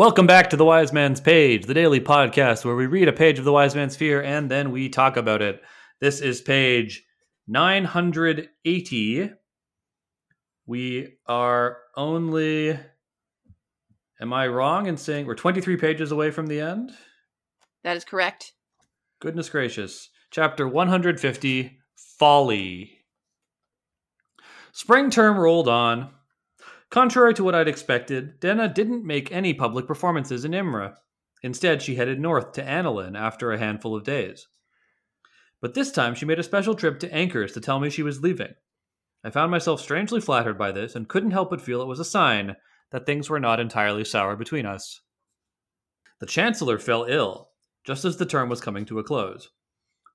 Welcome back to the Wise Man's Page, the daily podcast where we read a page of the Wise Man's Fear and then we talk about it. This is page 980. We are only, am I wrong in saying we're 23 pages away from the end? That is correct. Goodness gracious. Chapter 150 Folly. Spring term rolled on. Contrary to what I'd expected, Denna didn't make any public performances in Imra. Instead, she headed north to Anilin after a handful of days. But this time, she made a special trip to Anker's to tell me she was leaving. I found myself strangely flattered by this and couldn't help but feel it was a sign that things were not entirely sour between us. The Chancellor fell ill, just as the term was coming to a close.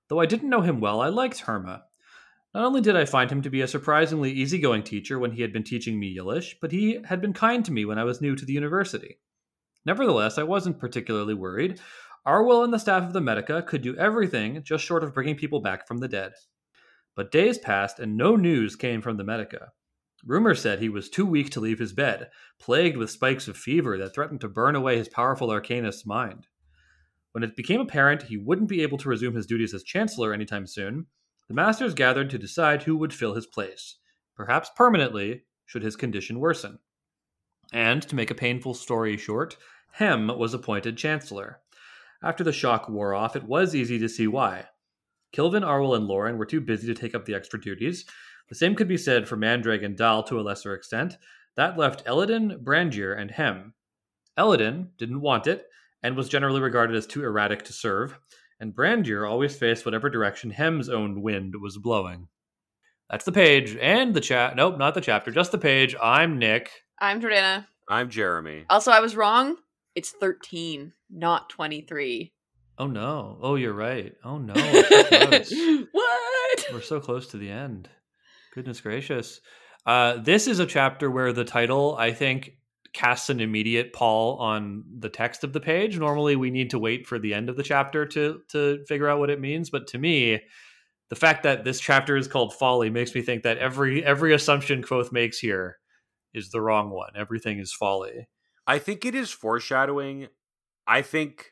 Though I didn't know him well, I liked Herma. Not only did I find him to be a surprisingly easygoing teacher when he had been teaching me Yllish, but he had been kind to me when I was new to the university. Nevertheless, I wasn't particularly worried. Arwyl and the staff of the Medica could do everything just short of bringing people back from the dead. But days passed and no news came from the Medica. Rumor said he was too weak to leave his bed, plagued with spikes of fever that threatened to burn away his powerful arcanist's mind. When it became apparent he wouldn't be able to resume his duties as Chancellor anytime soon, the Masters gathered to decide who would fill his place, perhaps permanently, should his condition worsen. And, to make a painful story short, Hem was appointed Chancellor. After the shock wore off, it was easy to see why. Kilvin, Arwyl, and Lorren were too busy to take up the extra duties. The same could be said for Mandrag and Dal to a lesser extent. That left Elodin, Brandeur, and Hem. Elodin didn't want it, and was generally regarded as too erratic to serve, and Brandeur always faced whatever direction Hem's own wind was blowing. That's the page and the chat. Nope, not the chapter, just the page. I'm Nick. I'm Jordana. I'm Jeremy. Also, I was wrong. It's 13, not 23. Oh no. Oh, you're right. Oh no. So, what? We're so close to the end. Goodness gracious. Uh, this is a chapter where the title, I think, casts an immediate pall on the text of the page. Normally, we need to wait for the end of the chapter to to figure out what it means. But to me, the fact that this chapter is called Folly makes me think that every every assumption Kvothe makes here is the wrong one. Everything is folly. I think it is foreshadowing. I think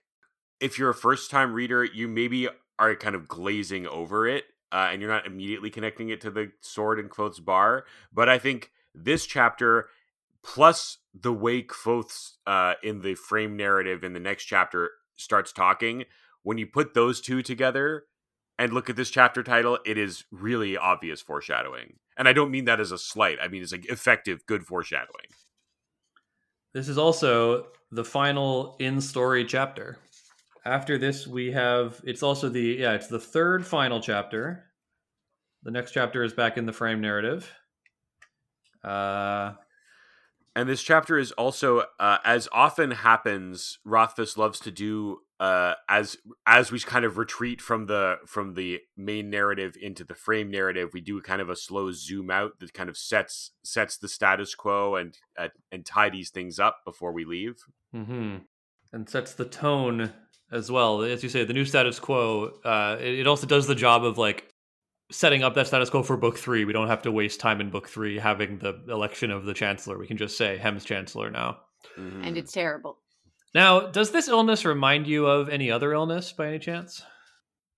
if you're a first time reader, you maybe are kind of glazing over it. Uh, and you're not immediately connecting it to the sword and Kvothe's bar. But I think this chapter plus the way Kvothe's uh, in the frame narrative in the next chapter starts talking, when you put those two together and look at this chapter title, it is really obvious foreshadowing. And I don't mean that as a slight. I mean it's like effective, good foreshadowing. This is also the final in story chapter. After this, we have it's also the yeah, it's the third final chapter. The next chapter is back in the frame narrative. Uh and this chapter is also, uh, as often happens, Rothfuss loves to do uh, as as we kind of retreat from the from the main narrative into the frame narrative. We do kind of a slow zoom out that kind of sets sets the status quo and uh, and tidies things up before we leave. Mm-hmm. And sets the tone as well. As you say, the new status quo. Uh, it, it also does the job of like setting up that status quo for book three. We don't have to waste time in book three having the election of the chancellor. We can just say Hem's chancellor now. Mm-hmm. And it's terrible. Now, does this illness remind you of any other illness by any chance?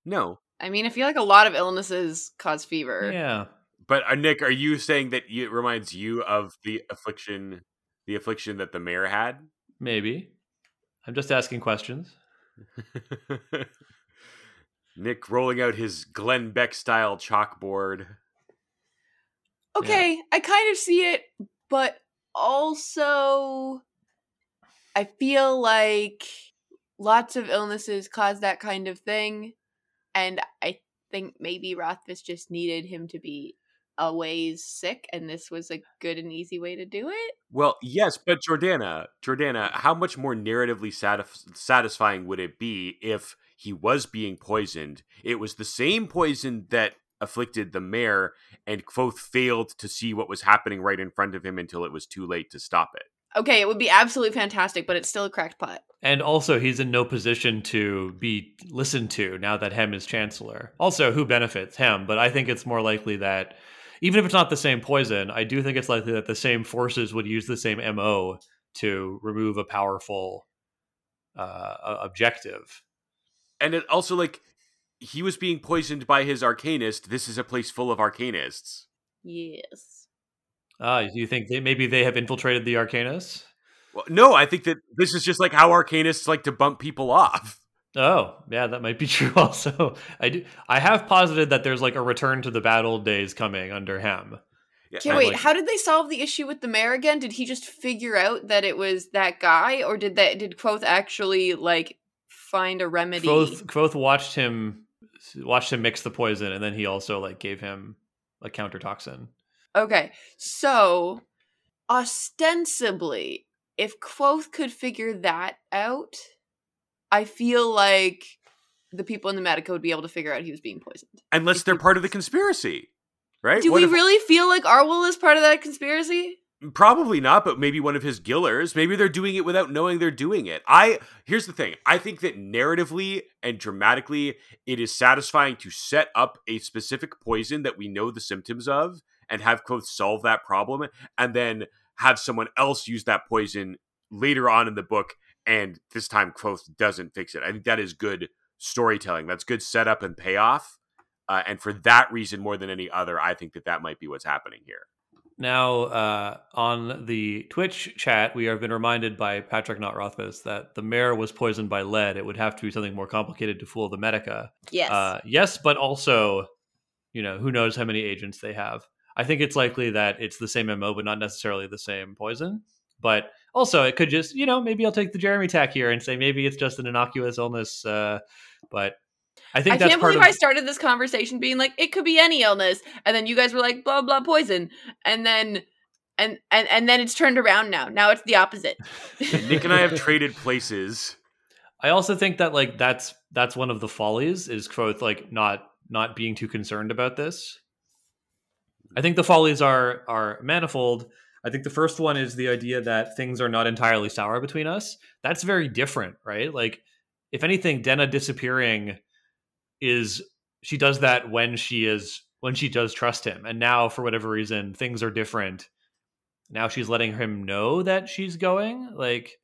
No. I mean, I feel like a lot of illnesses cause fever. Yeah. But uh, Nick, are you saying that it reminds you of the affliction, the affliction that the mayor had? Maybe. I'm just asking questions. Nick rolling out his Glenn Beck style chalkboard. Okay, yeah. I kind of see it, but also I feel like lots of illnesses cause that kind of thing. And I think maybe Rothfuss just needed him to be a ways sick, and this was a good and easy way to do it. Well, yes, but Jordana, Jordana, how much more narratively satisf- satisfying would it be if he was being poisoned? It was the same poison that afflicted the mayor, and Kvothe failed to see what was happening right in front of him until it was too late to stop it. Okay, it would be absolutely fantastic, but it's still a cracked pot. And also, he's in no position to be listened to now that Hem is chancellor. Also, who benefits Hem? But I think it's more likely that even if it's not the same poison, I do think it's likely that the same forces would use the same MO to remove a powerful uh, objective. And it also like he was being poisoned by his arcanist. This is a place full of arcanists. Yes. Ah, do you think they, maybe they have infiltrated the arcanists? Well, no, I think that this is just like how arcanists like to bump people off. Oh, yeah, that might be true. Also, I do. I have posited that there's like a return to the bad old days coming under him. Yeah, Okay, wait. like, how did they solve the issue with the mayor again? Did he just figure out that it was that guy, or did that did Kvothe actually like find a remedy? Kvothe, Kvothe watched him watched him mix the poison, and then he also like gave him a counter toxin. Okay, so ostensibly, if Kvothe could figure that out, I feel like the people in the Medica would be able to figure out he was being poisoned. unless they're part of the conspiracy, right? Do What we if- really feel like Arwyl is part of that conspiracy? Probably not, but maybe one of his gillers. Maybe they're doing it without knowing they're doing it. I here's the thing. I think that narratively and dramatically, it is satisfying to set up a specific poison that we know the symptoms of and have Kvothe solve that problem, and then have someone else use that poison later on in the book, and this time Kvothe doesn't fix it. I think that is good storytelling. That's good setup and payoff. Uh, and for that reason, more than any other, I think that that might be what's happening here. Now, uh, on the Twitch chat, we have been reminded by Patrick Not Rothfuss that the mayor was poisoned by lead. It would have to be something more complicated to fool the Medica. Yes. Uh, yes, but also, you know, who knows how many agents they have. I think it's likely that it's the same MO, but not necessarily the same poison. But also, it could just, you know, maybe I'll take the Jeremy tack here and say maybe it's just an innocuous illness. Uh, but I think I that's can't part believe of. I started this conversation being like, it could be any illness, and then you guys were like, blah blah poison, and then and and and then it's turned around now. Now it's the opposite. Nick and I have traded places. I also think that like that's that's one of the follies is Kvothe like not not being too concerned about this. I think the follies are are manifold. I think the first one is the idea that things are not entirely sour between us. That's very different, right? Like if anything, Denna disappearing is she does that when she is when she does trust him. And now for whatever reason, things are different. Now she's letting him know that she's going. Like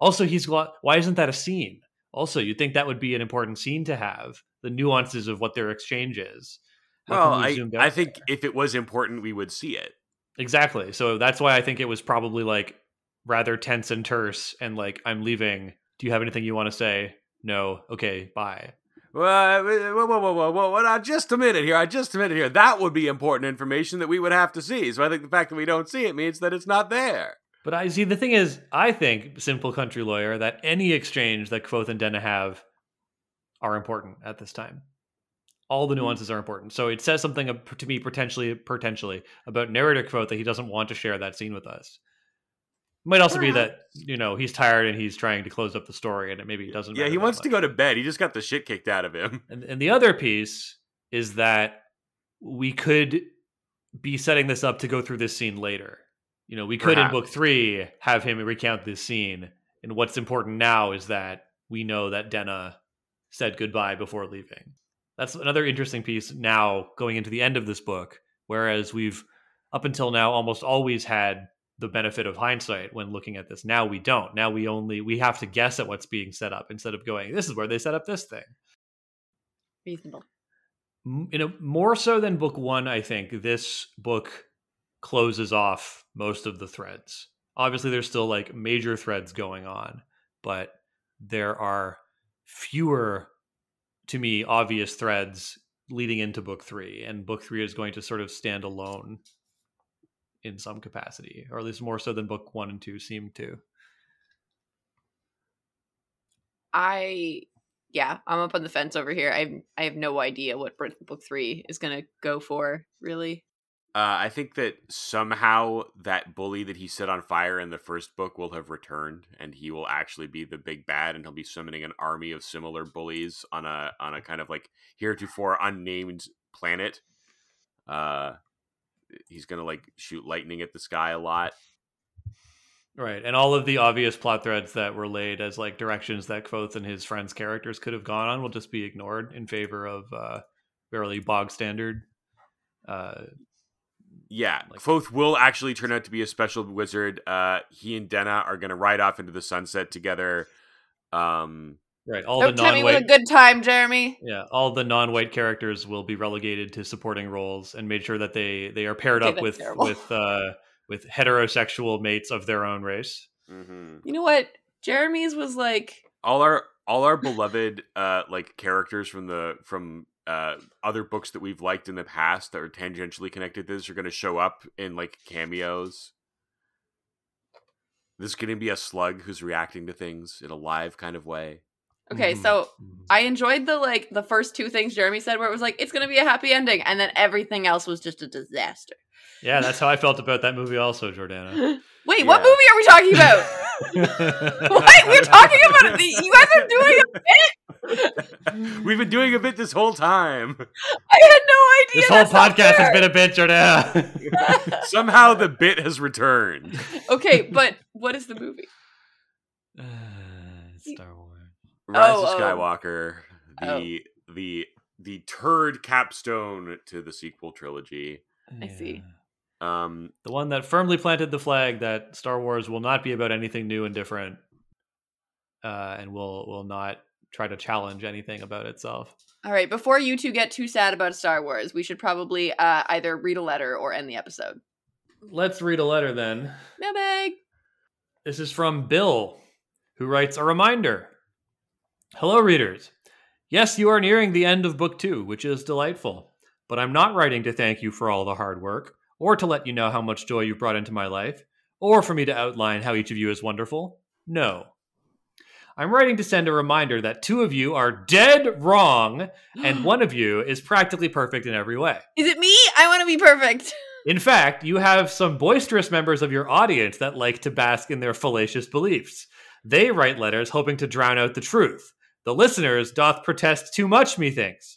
also he's why isn't that a scene? Also, you'd think that would be an important scene to have the nuances of what their exchange is. Well, we I, I think there? if it was important, we would see it. exactly. So that's why I think it was probably like rather tense and terse and like I'm leaving. Do you have anything you want to say? No. Okay, bye. Well, uh, whoa, whoa, whoa, whoa, whoa, whoa, just a minute here. I just a minute here. That would be important information that we would have to see. So I think the fact that we don't see it means that it's not there. But I see the thing is, I think, simple country lawyer, that any exchange that Kvothe and Denna have are important at this time. All the hmm. nuances are important. So it says something uh, to me potentially potentially about narrator Kvothe that he doesn't want to share that scene with us. Might also be that you know he's tired and he's trying to close up the story, and it maybe doesn't. Yeah, he that wants to go to bed. He just got the shit kicked out of him. And, and the other piece is that we could be setting this up to go through this scene later. You know, we could Perhaps. in book three have him recount this scene. And what's important now is that we know that Denna said goodbye before leaving. That's another interesting piece now going into the end of this book. Whereas we've up until now almost always had the benefit of hindsight when looking at this. Now we don't. Now we only we have to guess at what's being set up instead of going, this is where they set up this thing. Reasonable. In a, more so than book one, I think this book closes off most of the threads. Obviously, there's still like major threads going on, but there are fewer, to me, obvious threads leading into book three, and book three is going to sort of stand alone in some capacity, or at least more so than book one and two seem to. I yeah, I'm up on the fence over here. I have, I have no idea what book three is gonna go for. Really, Uh, I think that somehow that bully that he set on fire in the first book will have returned, and he will actually be the big bad, and he'll be summoning an army of similar bullies on a on a kind of like heretofore unnamed planet. Uh, he's gonna like shoot lightning at the sky a lot. Right, and all of the obvious plot threads that were laid as like directions that Kvothe and his friends' characters could have gone on will just be ignored in favor of uh, fairly bog standard uh, Yeah, Like- Kvothe will actually turn out to be a special wizard. Uh, he and Denna are going to ride off into the sunset together. Um, Right. All Don't the tempt me with a good time, Jeremy. yeah, all the non-white characters will be relegated to supporting roles and made sure that they they are paired Okay, up with terrible. with uh with heterosexual mates of their own race. mhm. You know what? Jeremy's was like All our all our beloved uh, like characters from the from uh, other books that we've liked in the past that are tangentially connected to this are going to show up in like cameos. This is going to be a slug who's reacting to things in a live kind of way. Okay, Mhm. so Mhm. I enjoyed the like the first two things Jeremy said where it was like it's gonna be a happy ending, and then everything else was just a disaster. yeah, that's how I felt about that movie also, Jordana. Wait, what movie are we talking about? what? We're talking about it. You guys are doing a bit. We've been doing a bit this whole time. I had no idea. this whole podcast has been a bit, Jordana. Somehow the bit has returned. okay, but what is the movie? Uh, Star Wars. Rise Oh, of oh. Skywalker, the the the turd capstone to the sequel trilogy. I see. Um, The one that firmly planted the flag that Star Wars will not be about anything new and different, uh, and will will not try to challenge anything about itself. All right, before you two get too sad about Star Wars, we should probably uh, either read a letter or end the episode. Let's read a letter then. Mailbag. This is from Bill, who writes a reminder. Hello, readers. Yes, you are nearing the end of book two, which is delightful. But I'm not writing to thank you for all the hard work, or to let you know how much joy you've brought into my life, or for me to outline how each of you is wonderful. No. I'm writing to send a reminder that two of you are dead wrong, and one of you is practically perfect in every way. Is it me? I want to be perfect. In fact, you have some boisterous members of your audience that like to bask in their fallacious beliefs. They write letters hoping to drown out the truth. The listeners doth protest too much, methinks.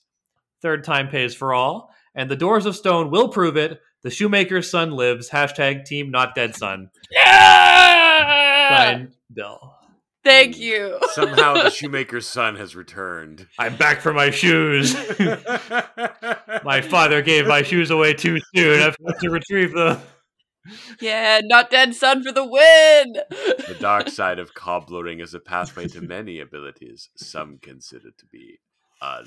Third time pays for all, and the doors of stone will prove it. The shoemaker's son lives. Hashtag team not dead son. Yeah! Signed, Bill. Thank you. somehow the shoemaker's son has returned. I'm back for my shoes. my father gave my shoes away too soon. I've got to retrieve them. Yeah, not dead son for the win. the dark side of cobbling is a pathway to many abilities some consider to be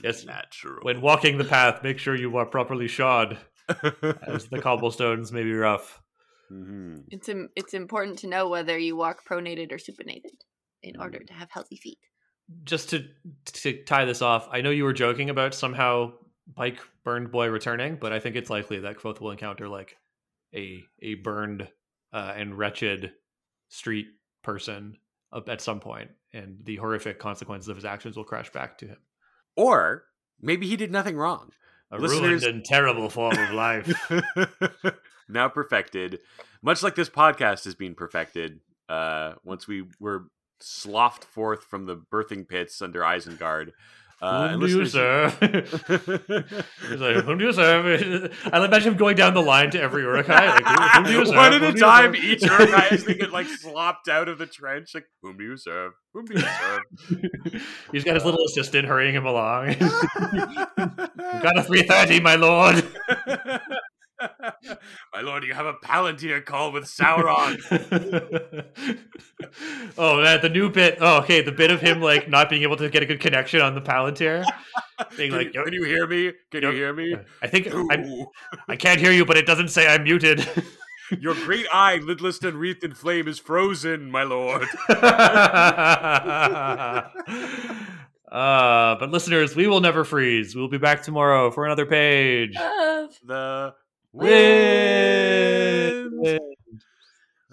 Yes, unnatural. When walking the path, make sure you are properly shod, as the cobblestones may be rough. Mhm. It's Im- it's important to know whether you walk pronated or supinated in order Mm. to have healthy feet. Just to to tie this off, I know you were joking about somehow Pike burned boy returning, but I think it's likely that Kvothe will encounter like a a burned uh, and wretched street person at some point, and the horrific consequences of his actions will crash back to him. Or maybe he did nothing wrong. A Listeners- ruined and terrible form of life. now perfected, much like this podcast has been perfected. Uh, once we were sloughed forth from the birthing pits under Isengard. Uh, Whom do you serve? He's like, whom do you serve? I imagine him going down the line to every Uruk-hai. Like, who, whom do you serve? One at a time, each Uruk-hai as they get like slopped out of the trench. Like, whom do you serve? Whom do you serve? He's got his little assistant hurrying him along. got a 330, my lord. My lord, you have a Palantir call with Sauron. oh, man, the new bit. Oh, okay, the bit of him like not being able to get a good connection on the Palantir. Being can, like, you, can you hear me? Can you hear me? I think I'm, I can't hear you, but it doesn't say I'm muted. Your great eye, lidless and wreathed in flame, is frozen, my lord. uh, but listeners, we will never freeze. We'll be back tomorrow for another page. Uh, The Win!